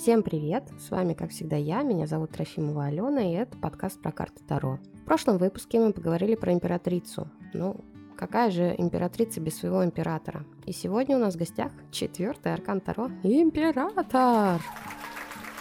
Всем привет! С вами, как всегда, я, меня зовут Трофимова Алена, и это подкаст про карты Таро. В прошлом выпуске мы поговорили про императрицу. Ну, какая же императрица без своего императора? И сегодня у нас в гостях четвертый аркан Таро – Император!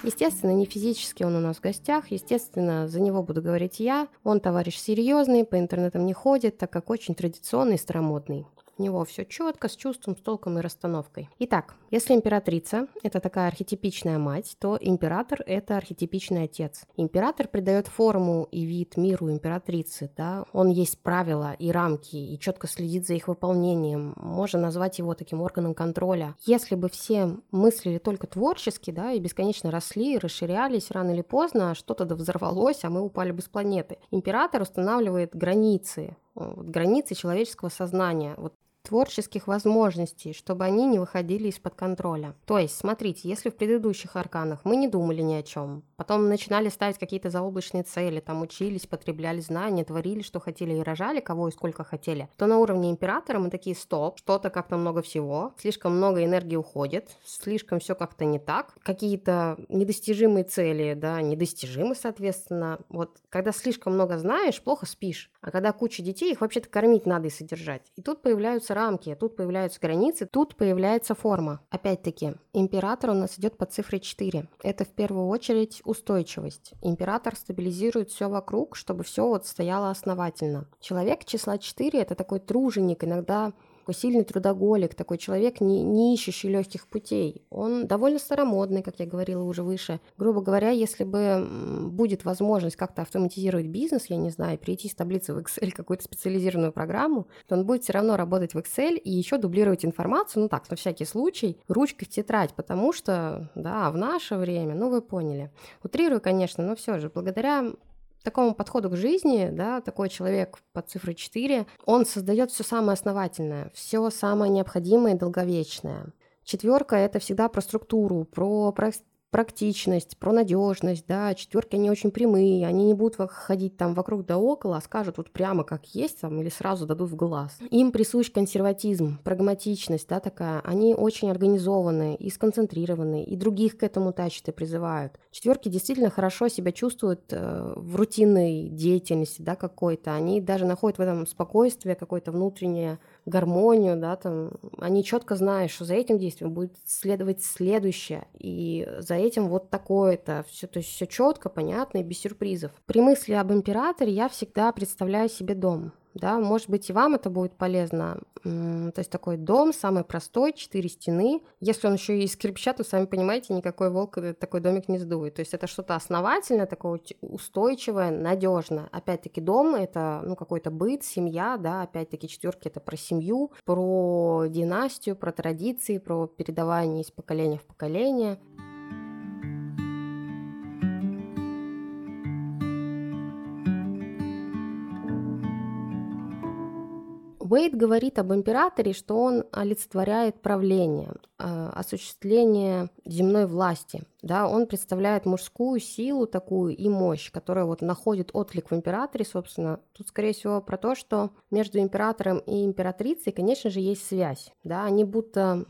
Естественно, не физически он у нас в гостях, естественно, за него буду говорить я. Он товарищ серьезный, по интернетам не ходит, так как очень традиционный и старомодный. Него все четко, с чувством, с толком и расстановкой. Итак, если императрица – это такая архетипичная мать, то император – это архетипичный отец. Император придает форму и вид миру императрицы, да, он есть правила и рамки, и четко следит за их выполнением. Можно назвать его таким органом контроля. Если бы все мыслили только творчески, да, и бесконечно росли, расширялись, рано или поздно что-то да взорвалось, а мы упали бы с планеты. Император устанавливает границы, границы человеческого сознания. Вот творческих возможностей, чтобы они не выходили из-под контроля. То есть, смотрите, если в предыдущих арканах мы не думали ни о чем, потом начинали ставить какие-то заоблачные цели, там учились, потребляли знания, творили, что хотели и рожали, кого и сколько хотели, то на уровне императора мы такие, стоп, что-то как-то много всего, слишком много энергии уходит, слишком все как-то не так, какие-то недостижимые цели, да, недостижимы, соответственно. Вот когда слишком много знаешь, плохо спишь, а когда куча детей, их вообще-то кормить надо и содержать. И тут появляются рамки, тут появляются границы, тут появляется форма. Опять-таки, император у нас идет по цифре 4. Это в первую очередь устойчивость. Император стабилизирует все вокруг, чтобы все вот стояло основательно. Человек числа 4 – это такой труженик, иногда такой сильный трудоголик, такой человек, не, не ищущий легких путей. Он довольно старомодный, как я говорила уже выше. Грубо говоря, если бы будет возможность как-то автоматизировать бизнес, я не знаю, перейти с таблицы в Excel какую-то специализированную программу, то он будет все равно работать в Excel и еще дублировать информацию, ну так, на всякий случай, ручкой в тетрадь, потому что, да, в наше время, ну вы поняли. Утрирую, конечно, но все же, благодаря такому подходу к жизни, да, такой человек по цифре 4, он создает все самое основательное, все самое необходимое и долговечное. Четверка это всегда про структуру, про практичность, про надежность, да, четверки они очень прямые, они не будут ходить там вокруг да около, а скажут вот прямо как есть там или сразу дадут в глаз. Им присущ консерватизм, прагматичность, да, такая, они очень организованные и сконцентрированные, и других к этому тащат и призывают. Четверки действительно хорошо себя чувствуют э, в рутинной деятельности, да, какой-то, они даже находят в этом спокойствие, какое-то внутреннее гармонию, да, там, они четко знают, что за этим действием будет следовать следующее, и за этим вот такое-то, все, то есть все четко, понятно и без сюрпризов. При мысли об императоре я всегда представляю себе дом, да, может быть и вам это будет полезно. То есть такой дом, самый простой, четыре стены. Если он еще и из кирпича, то, сами понимаете, никакой волк такой домик не сдует. То есть это что-то основательное, такое устойчивое, надежное. Опять-таки дом — это ну, какой-то быт, семья, да, опять-таки четверки — это про семью, про династию, про традиции, про передавание из поколения в поколение. Уэйд говорит об императоре, что он олицетворяет правление, э, осуществление земной власти. Да, он представляет мужскую силу такую и мощь, которая вот находит отклик в императоре, собственно. Тут, скорее всего, про то, что между императором и императрицей, конечно же, есть связь. Да, они будто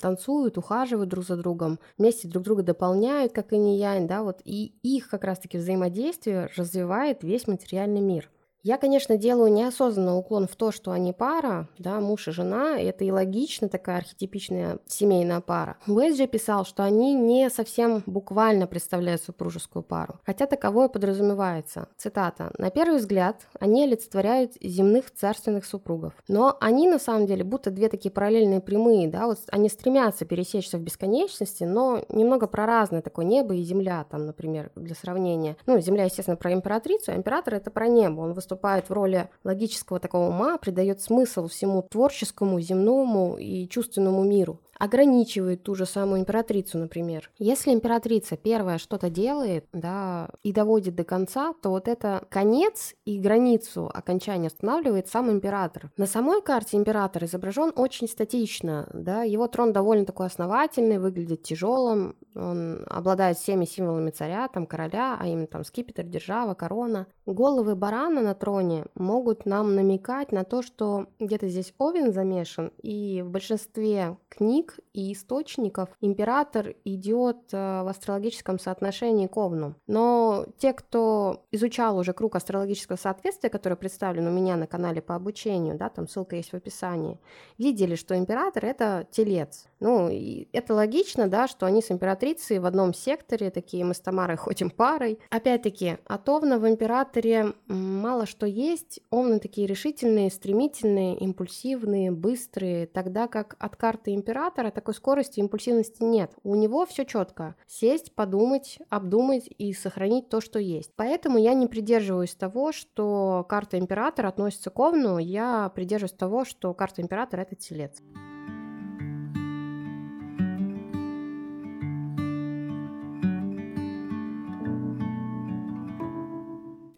танцуют, ухаживают друг за другом, вместе друг друга дополняют, как и не янь, да, вот, и их как раз-таки взаимодействие развивает весь материальный мир. Я, конечно, делаю неосознанно уклон в то, что они пара, да, муж и жена, это и логично, такая архетипичная семейная пара. Уэйс же писал, что они не совсем буквально представляют супружескую пару, хотя таковое подразумевается. Цитата. «На первый взгляд они олицетворяют земных царственных супругов, но они на самом деле будто две такие параллельные прямые, да, вот они стремятся пересечься в бесконечности, но немного про разное такое небо и земля, там, например, для сравнения. Ну, земля, естественно, про императрицу, а император это про небо, он выступает выступает в роли логического такого ума, придает смысл всему творческому, земному и чувственному миру ограничивает ту же самую императрицу, например. Если императрица первая что-то делает, да, и доводит до конца, то вот это конец и границу окончания устанавливает сам император. На самой карте император изображен очень статично, да, его трон довольно такой основательный, выглядит тяжелым, Он обладает всеми символами царя, там короля, а именно там скипетр, держава, корона. Головы барана на троне могут нам намекать на то, что где-то здесь Овен замешан, и в большинстве книг и источников император идет э, в астрологическом соотношении к Овну. Но те, кто изучал уже круг астрологического соответствия, который представлен у меня на канале по обучению, да, там ссылка есть в описании, видели, что император это телец. Ну, и это логично, да, что они с императрицей в одном секторе, такие мы с Тамарой ходим парой. Опять-таки, от Овна в императоре мало что есть. Овны такие решительные, стремительные, импульсивные, быстрые, тогда как от карты императора такой скорости и импульсивности нет. У него все четко. Сесть, подумать, обдумать и сохранить то, что есть. Поэтому я не придерживаюсь того, что карта императора относится к Овну, я придерживаюсь того, что карта императора это телец.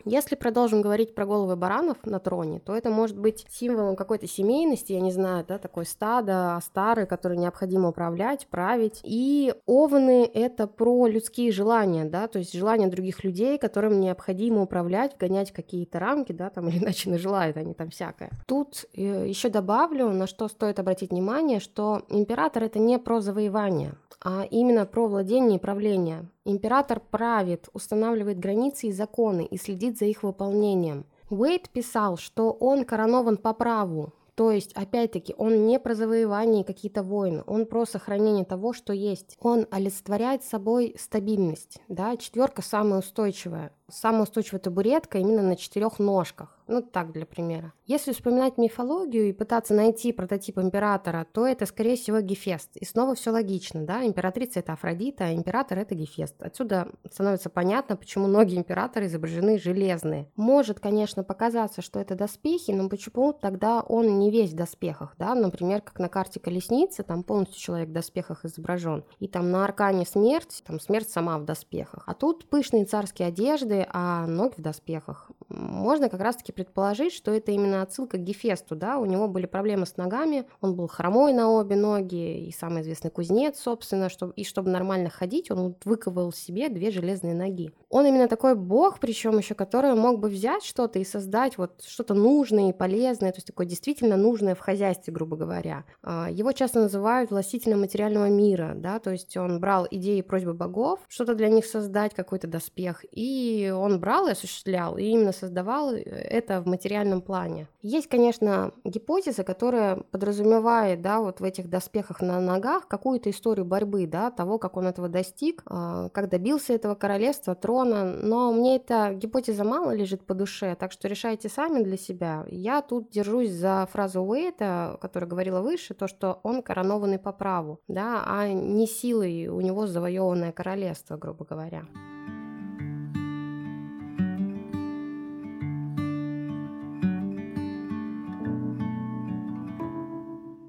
Если продолжим говорить про головы баранов на троне, то это может быть символом какой-то семейности, я не знаю, да, такой стадо, стары, которые необходимо управлять, править. И овны — это про людские желания, да, то есть желания других людей, которым необходимо управлять, гонять какие-то рамки, да, там, или иначе нажелают они там всякое. Тут э, еще добавлю, на что стоит обратить внимание, что император — это не про завоевание, а именно про владение и правление. Император правит, устанавливает границы и законы и следит за их выполнением. Уэйт писал, что он коронован по праву, то есть, опять-таки, он не про завоевание какие-то войны, он про сохранение того, что есть. Он олицетворяет собой стабильность, да, четверка самая устойчивая. Самая устойчивая табуретка именно на четырех ножках. Ну, так, для примера. Если вспоминать мифологию и пытаться найти прототип императора, то это, скорее всего, Гефест. И снова все логично, да? Императрица – это Афродита, а император – это Гефест. Отсюда становится понятно, почему многие императоры изображены железные. Может, конечно, показаться, что это доспехи, но почему тогда он не весь в доспехах, да? Например, как на карте колесницы, там полностью человек в доспехах изображен. И там на аркане смерть, там смерть сама в доспехах. А тут пышные царские одежды, а ноги в доспехах. Можно как раз-таки предположить, что это именно отсылка к Гефесту, да, у него были проблемы с ногами, он был хромой на обе ноги, и самый известный кузнец, собственно, чтобы, и чтобы нормально ходить, он выковал себе две железные ноги. Он именно такой бог, причем еще, который мог бы взять что-то и создать вот что-то нужное и полезное, то есть такое действительно нужное в хозяйстве, грубо говоря. А, его часто называют властителем материального мира, да, то есть он брал идеи и просьбы богов, что-то для них создать, какой-то доспех, и он брал и осуществлял, и именно создавал это это в материальном плане. Есть, конечно, гипотеза, которая подразумевает, да, вот в этих доспехах на ногах какую-то историю борьбы, да, того, как он этого достиг, а, как добился этого королевства, трона, но мне эта гипотеза мало лежит по душе, так что решайте сами для себя. Я тут держусь за фразу Уэйта, которая говорила выше, то, что он коронованный по праву, да, а не силой у него завоеванное королевство, грубо говоря.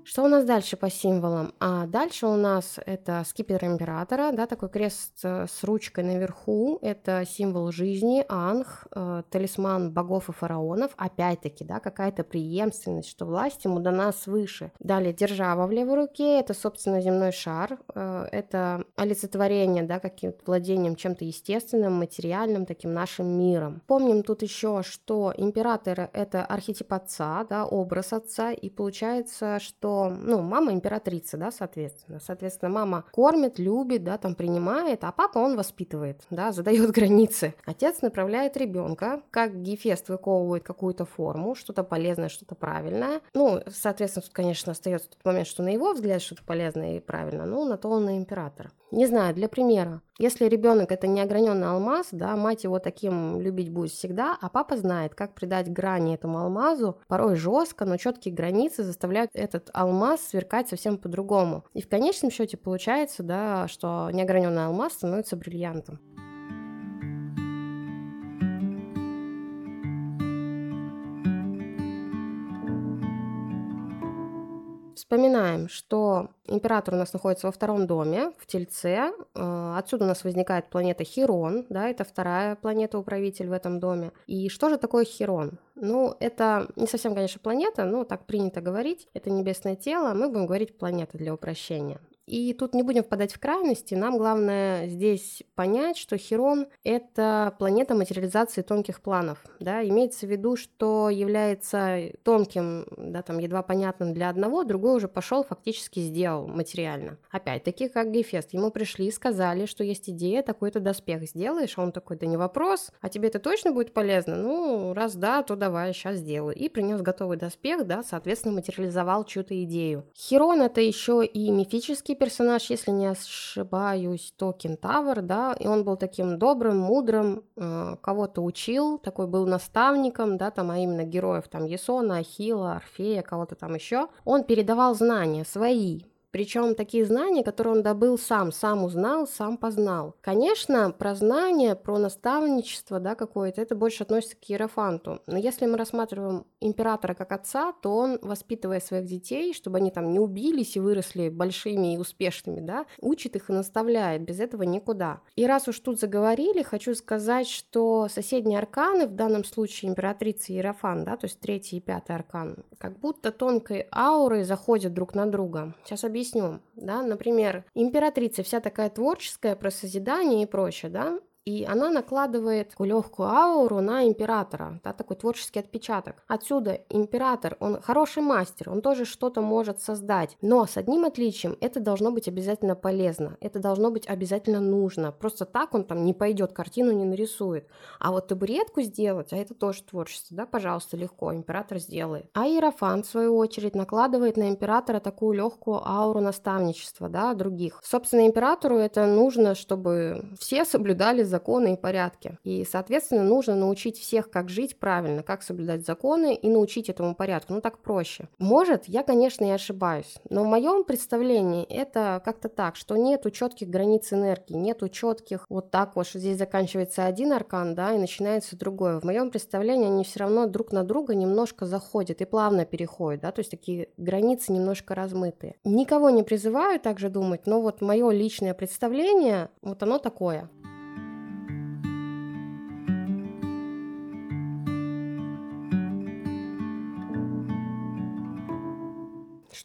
Что у нас дальше по символам? А дальше у нас это скипетр императора, да, такой крест с ручкой наверху. Это символ жизни, анх, э, талисман богов и фараонов. Опять-таки, да, какая-то преемственность, что власть ему дана свыше. Далее держава в левой руке, это, собственно, земной шар. Э, это олицетворение, да, каким-то владением чем-то естественным, материальным, таким нашим миром. Помним тут еще, что император это архетип отца, да, образ отца, и получается, что ну, мама императрица, да, соответственно. Соответственно, мама кормит, любит, да, там принимает, а папа он воспитывает, да, задает границы. Отец направляет ребенка, как Гефест выковывает какую-то форму, что-то полезное, что-то правильное. Ну, соответственно, тут, конечно, остается тот момент, что на его взгляд что-то полезное и правильно, ну, на то он и император. Не знаю, для примера. Если ребенок это неограненный алмаз, да, мать его таким любить будет всегда, а папа знает, как придать грани этому алмазу, порой жестко, но четкие границы заставляют этот алмаз сверкать совсем по-другому. И в конечном счете получается, да, что неограненный алмаз становится бриллиантом. Вспоминаем, что император у нас находится во втором доме, в Тельце. Э, отсюда у нас возникает планета Хирон, да, это вторая планета-управитель в этом доме. И что же такое Хирон? Ну, это не совсем, конечно, планета, но так принято говорить. Это небесное тело, мы будем говорить планета для упрощения. И тут не будем впадать в крайности, нам главное здесь понять, что Херон — это планета материализации тонких планов, да, имеется в виду, что является тонким, да, там, едва понятным для одного, другой уже пошел фактически сделал материально. Опять-таки, как Гефест, ему пришли и сказали, что есть идея, такой-то доспех сделаешь, а он такой, да не вопрос, а тебе это точно будет полезно? Ну, раз да, то давай, сейчас сделаю. И принес готовый доспех, да, соответственно, материализовал чью-то идею. Херон это еще и мифический персонаж, если не ошибаюсь, то кентавр, да, и он был таким добрым, мудрым, э, кого-то учил, такой был наставником, да, там, а именно героев, там, Есона, Ахила, Орфея, кого-то там еще. Он передавал знания свои, причем такие знания, которые он добыл сам, сам узнал, сам познал. Конечно, про знания, про наставничество да, какое-то, это больше относится к Иерофанту. Но если мы рассматриваем императора как отца, то он, воспитывая своих детей, чтобы они там не убились и выросли большими и успешными, да, учит их и наставляет. Без этого никуда. И раз уж тут заговорили, хочу сказать, что соседние арканы, в данном случае императрица Иерофан, да, то есть третий и пятый аркан, как будто тонкой аурой заходят друг на друга. Сейчас объясню объясню, да, например, императрица вся такая творческая про созидание и прочее, да, и она накладывает такую легкую ауру на императора, да, такой творческий отпечаток. Отсюда император, он хороший мастер, он тоже что-то может создать, но с одним отличием, это должно быть обязательно полезно, это должно быть обязательно нужно. Просто так он там не пойдет, картину не нарисует. А вот табуретку сделать, а это тоже творчество, да, пожалуйста, легко, император сделает. А Иерофант, в свою очередь, накладывает на императора такую легкую ауру наставничества, да, других. Собственно, императору это нужно, чтобы все соблюдали за законы и порядки. И, соответственно, нужно научить всех, как жить правильно, как соблюдать законы и научить этому порядку. Ну, так проще. Может, я, конечно, и ошибаюсь, но в моем представлении это как-то так, что нету четких границ энергии, нету четких вот так вот, что здесь заканчивается один аркан, да, и начинается другой. В моем представлении они все равно друг на друга немножко заходят и плавно переходят, да, то есть такие границы немножко размытые. Никого не призываю также думать, но вот мое личное представление, вот оно такое.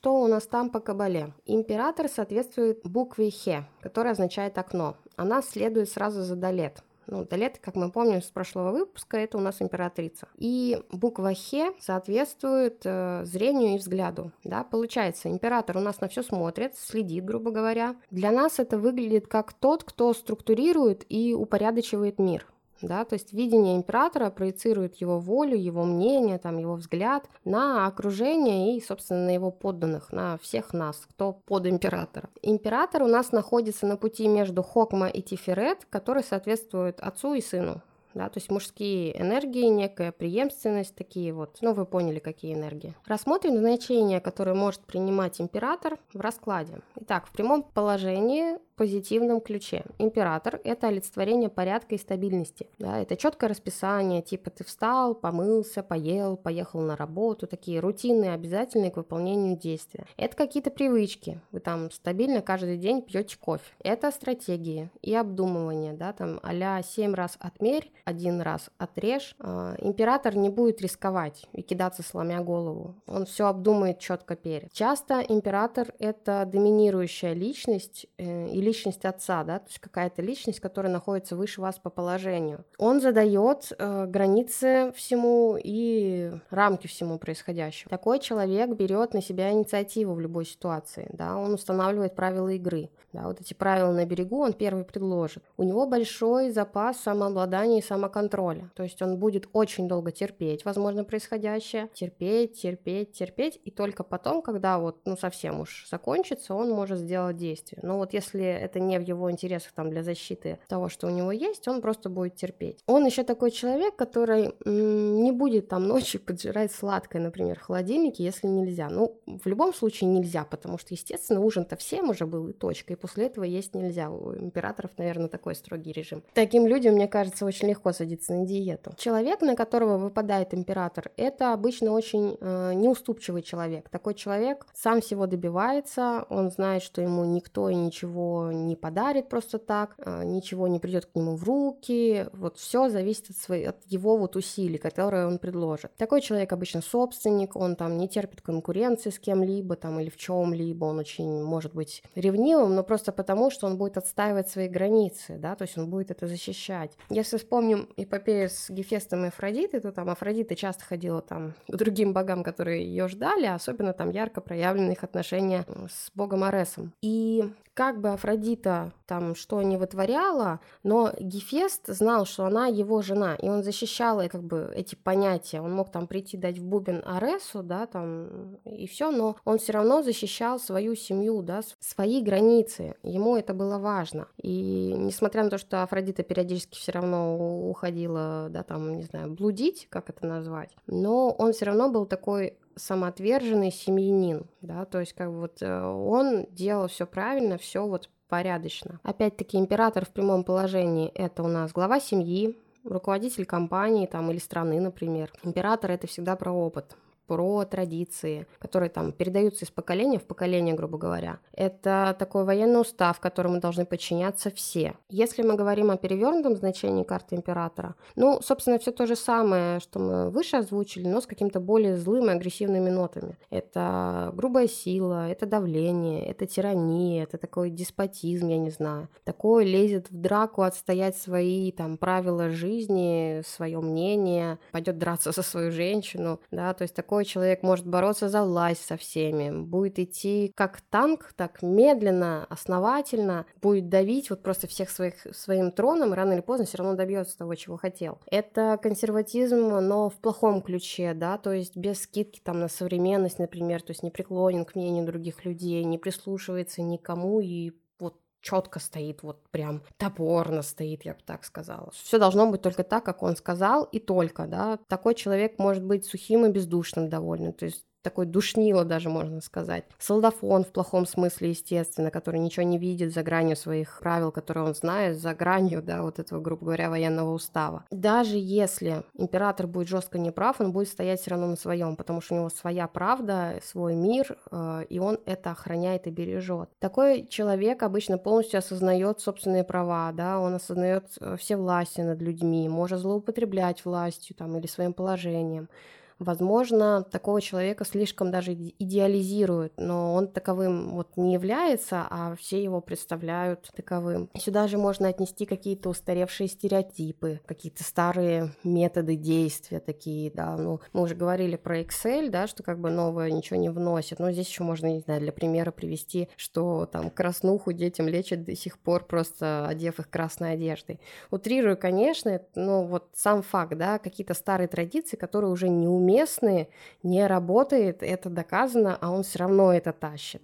Что у нас там по кабале? Император соответствует букве Хе, которая означает окно. Она следует сразу за Далет. Ну, Далет, как мы помним с прошлого выпуска, это у нас императрица. И буква Хе соответствует э, зрению и взгляду. Да? Получается, император у нас на все смотрит, следит, грубо говоря. Для нас это выглядит как тот, кто структурирует и упорядочивает мир да, то есть видение императора проецирует его волю, его мнение, там, его взгляд на окружение и, собственно, на его подданных, на всех нас, кто под императора. Император у нас находится на пути между Хокма и Тиферет, который соответствует отцу и сыну, да, то есть мужские энергии, некая преемственность, такие вот, ну вы поняли, какие энергии. Рассмотрим значения, которые может принимать император в раскладе. Итак, в прямом положении позитивном ключе. Император – это олицетворение порядка и стабильности. Да, это четкое расписание, типа ты встал, помылся, поел, поехал на работу, такие рутинные, обязательные к выполнению действия. Это какие-то привычки. Вы там стабильно каждый день пьете кофе. Это стратегии и обдумывание, да, там а 7 раз отмерь, один раз отрежь. Э, император не будет рисковать и кидаться сломя голову. Он все обдумает четко перед. Часто император – это доминирующая личность э, и личность отца, да, то есть какая-то личность, которая находится выше вас по положению. Он задает э, границы всему и рамки всему происходящему. Такой человек берет на себя инициативу в любой ситуации, да, он устанавливает правила игры. Да, вот эти правила на берегу он первый предложит. У него большой запас самообладания и самоконтроля. То есть он будет очень долго терпеть, возможно, происходящее. Терпеть, терпеть, терпеть. И только потом, когда вот, ну, совсем уж закончится, он может сделать действие. Но вот если это не в его интересах там для защиты того, что у него есть, он просто будет терпеть. Он еще такой человек, который не будет там ночью поджирать сладкое, например, в холодильнике, если нельзя. Ну, в любом случае нельзя, потому что, естественно, ужин-то всем уже был и точка, и после этого есть нельзя. У императоров, наверное, такой строгий режим. Таким людям, мне кажется, очень легко садиться на диету. Человек, на которого выпадает император, это обычно очень э, неуступчивый человек. Такой человек сам всего добивается, он знает, что ему никто и ничего не подарит просто так, а, ничего не придет к нему в руки. Вот все зависит от, своей, от его вот усилий, которые он предложит. Такой человек обычно собственник, он там не терпит конкуренции с кем-либо там или в чем-либо, он очень может быть ревнивым, но просто потому, что он будет отстаивать свои границы, да, то есть он будет это защищать. Если вспомним эпопею с Гефестом и Афродитой, то там Афродита часто ходила там к другим богам, которые ее ждали, особенно там ярко проявлены их отношения с богом Аресом. И как бы Афродита там что не вытворяла, но Гефест знал, что она его жена, и он защищал как бы эти понятия. Он мог там прийти дать в бубен Аресу, да, там и все, но он все равно защищал свою семью, да, свои границы. Ему это было важно. И несмотря на то, что Афродита периодически все равно уходила, да, там, не знаю, блудить, как это назвать, но он все равно был такой самоотверженный семьянин, да, то есть как вот э, он делал все правильно, все вот порядочно. Опять-таки император в прямом положении это у нас глава семьи, руководитель компании там или страны, например. Император это всегда про опыт, про традиции, которые там передаются из поколения в поколение, грубо говоря. Это такой военный устав, которому должны подчиняться все. Если мы говорим о перевернутом значении карты императора, ну, собственно, все то же самое, что мы выше озвучили, но с каким-то более злым и агрессивными нотами. Это грубая сила, это давление, это тирания, это такой деспотизм, я не знаю. Такое лезет в драку отстоять свои там правила жизни, свое мнение, пойдет драться за свою женщину, да, то есть такой такой человек может бороться за власть со всеми, будет идти как танк, так медленно, основательно, будет давить вот просто всех своих своим троном, и рано или поздно все равно добьется того, чего хотел. Это консерватизм, но в плохом ключе, да, то есть без скидки там на современность, например, то есть не преклонен к мнению других людей, не прислушивается никому и четко стоит, вот прям топорно стоит, я бы так сказала. Все должно быть только так, как он сказал, и только, да. Такой человек может быть сухим и бездушным довольно, то есть такой душнило даже, можно сказать. Солдафон в плохом смысле, естественно, который ничего не видит за гранью своих правил, которые он знает, за гранью, да, вот этого, грубо говоря, военного устава. Даже если император будет жестко неправ, он будет стоять все равно на своем, потому что у него своя правда, свой мир, э, и он это охраняет и бережет. Такой человек обычно полностью осознает собственные права, да, он осознает э, все власти над людьми, может злоупотреблять властью там или своим положением, Возможно, такого человека слишком даже идеализируют, но он таковым вот не является, а все его представляют таковым. Сюда же можно отнести какие-то устаревшие стереотипы, какие-то старые методы действия такие, да, ну, мы уже говорили про Excel, да, что как бы новое ничего не вносит, но здесь еще можно, не знаю, для примера привести, что там краснуху детям лечат до сих пор, просто одев их красной одеждой. Утрирую, конечно, но вот сам факт, да, какие-то старые традиции, которые уже не умеют уместные, не работает, это доказано, а он все равно это тащит.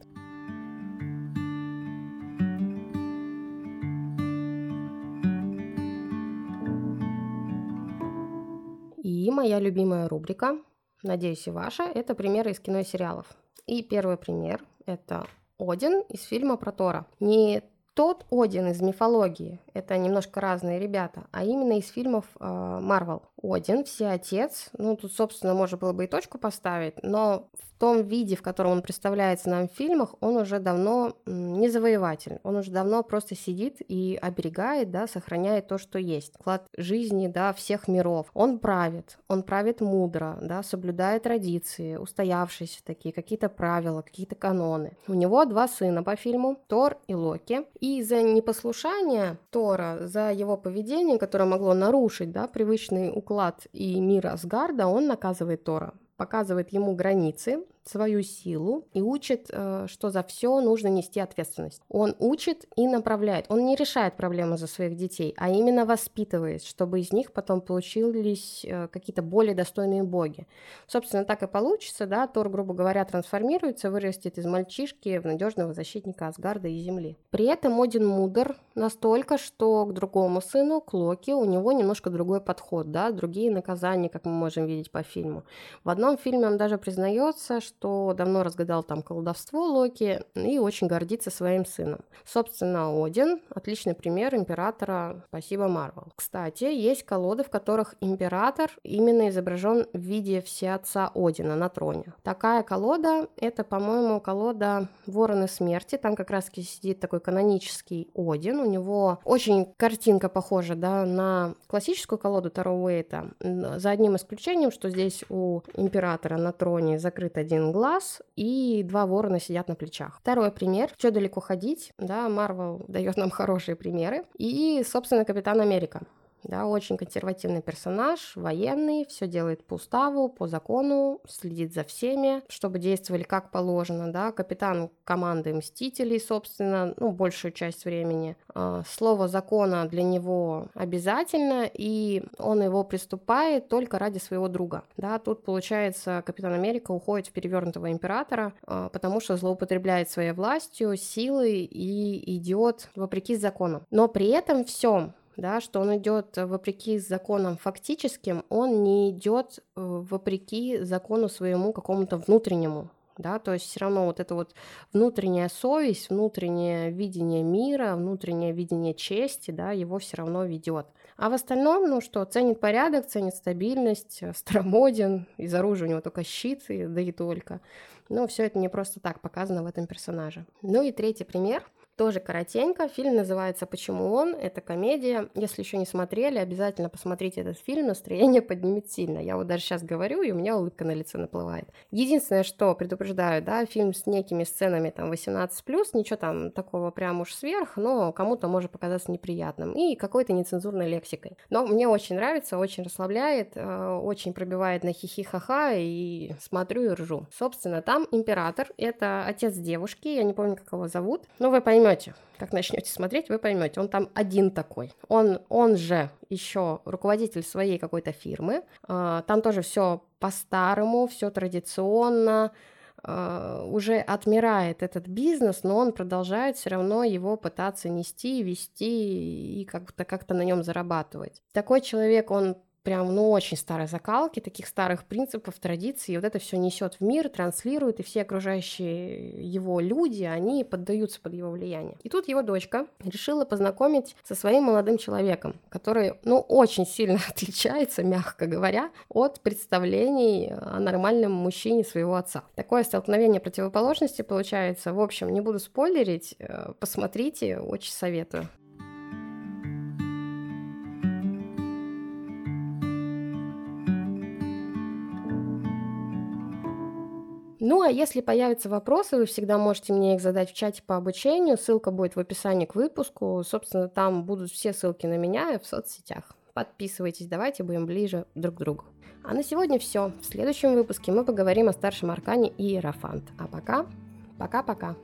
И моя любимая рубрика, надеюсь и ваша, это примеры из кино и сериалов. И первый пример – это Один из фильма про Тора. Не тот Один из мифологии, это немножко разные ребята, а именно из фильмов Марвел. Э, Один, все отец. Ну, тут, собственно, можно было бы и точку поставить, но в том виде, в котором он представляется нам в фильмах, он уже давно не завоеватель. Он уже давно просто сидит и оберегает, да, сохраняет то, что есть. Вклад жизни, да, всех миров. Он правит, он правит мудро, да, соблюдает традиции, устоявшиеся такие, какие-то правила, какие-то каноны. У него два сына по фильму, Тор и Локи. И из-за непослушания Тора, за его поведение, которое могло нарушить, да, привычный уклад и мир Асгарда, он наказывает Тора показывает ему границы, свою силу и учит, э, что за все нужно нести ответственность. Он учит и направляет. Он не решает проблемы за своих детей, а именно воспитывает, чтобы из них потом получились э, какие-то более достойные боги. Собственно, так и получится, да, Тор, грубо говоря, трансформируется, вырастет из мальчишки в надежного защитника Асгарда и Земли. При этом Один мудр настолько, что к другому сыну, к Локи, у него немножко другой подход, да, другие наказания, как мы можем видеть по фильму. В одном фильме он даже признается, что что давно разгадал там колдовство Локи и очень гордится своим сыном. Собственно, Один – отличный пример императора «Спасибо, Марвел». Кстати, есть колоды, в которых император именно изображен в виде всеотца Одина на троне. Такая колода – это, по-моему, колода «Вороны смерти». Там как раз сидит такой канонический Один. У него очень картинка похожа да, на классическую колоду Таро Уэйта, за одним исключением, что здесь у императора на троне закрыт один глаз, и два ворона сидят на плечах. Второй пример. Что далеко ходить? Да, Марвел дает нам хорошие примеры. И, собственно, Капитан Америка да, очень консервативный персонаж, военный, все делает по уставу, по закону, следит за всеми, чтобы действовали как положено, да, капитан команды Мстителей, собственно, ну, большую часть времени. А, слово закона для него обязательно, и он его приступает только ради своего друга, да, тут, получается, Капитан Америка уходит в перевернутого императора, а, потому что злоупотребляет своей властью, силой и идет вопреки закону. Но при этом всем да, что он идет вопреки законам фактическим, он не идет э, вопреки закону своему какому-то внутреннему, да, то есть все равно вот эта вот внутренняя совесть, внутреннее видение мира, внутреннее видение чести, да, его все равно ведет. А в остальном, ну что, ценит порядок, ценит стабильность, э, старомоден, из оружия у него только щит, да и только. Но все это не просто так показано в этом персонаже. Ну и третий пример – тоже коротенько. Фильм называется «Почему он?». Это комедия. Если еще не смотрели, обязательно посмотрите этот фильм. Настроение поднимет сильно. Я вот даже сейчас говорю, и у меня улыбка на лице наплывает. Единственное, что предупреждаю, да, фильм с некими сценами там 18+, ничего там такого прям уж сверх, но кому-то может показаться неприятным. И какой-то нецензурной лексикой. Но мне очень нравится, очень расслабляет, э, очень пробивает на хихи-ха-ха, и смотрю и ржу. Собственно, там император, это отец девушки, я не помню, как его зовут, но вы поймете, поймете, как начнете смотреть, вы поймете, он там один такой. Он, он же еще руководитель своей какой-то фирмы. А, там тоже все по-старому, все традиционно. А, уже отмирает этот бизнес, но он продолжает все равно его пытаться нести, вести и как-то как на нем зарабатывать. Такой человек, он прям, ну, очень старой закалки, таких старых принципов, традиций, и вот это все несет в мир, транслирует, и все окружающие его люди, они поддаются под его влияние. И тут его дочка решила познакомить со своим молодым человеком, который, ну, очень сильно отличается, мягко говоря, от представлений о нормальном мужчине своего отца. Такое столкновение противоположности получается. В общем, не буду спойлерить, э, посмотрите, очень советую. Ну, а если появятся вопросы, вы всегда можете мне их задать в чате по обучению. Ссылка будет в описании к выпуску. Собственно, там будут все ссылки на меня и в соцсетях. Подписывайтесь, давайте будем ближе друг к другу. А на сегодня все. В следующем выпуске мы поговорим о старшем аркане и Иерофант. А пока, пока-пока.